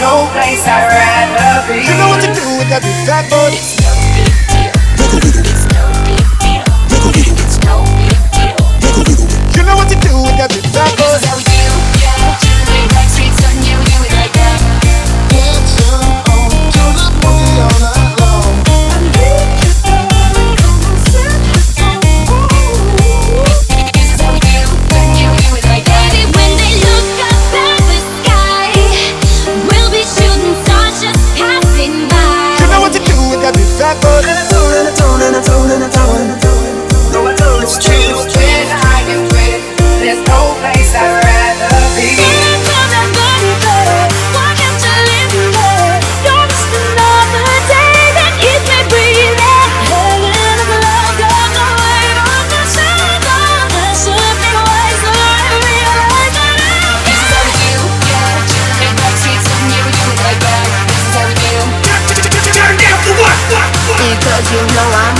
no place I'd rather be. You know what to do with that big fat. you know I'm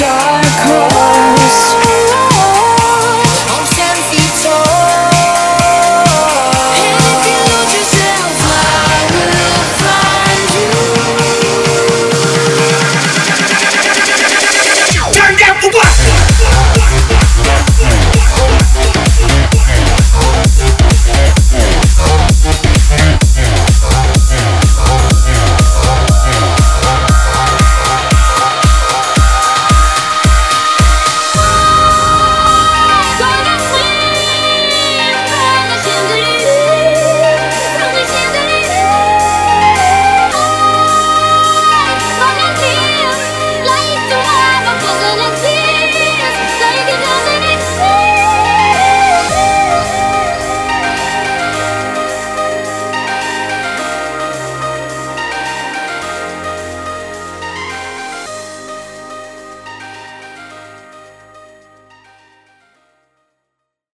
dark hole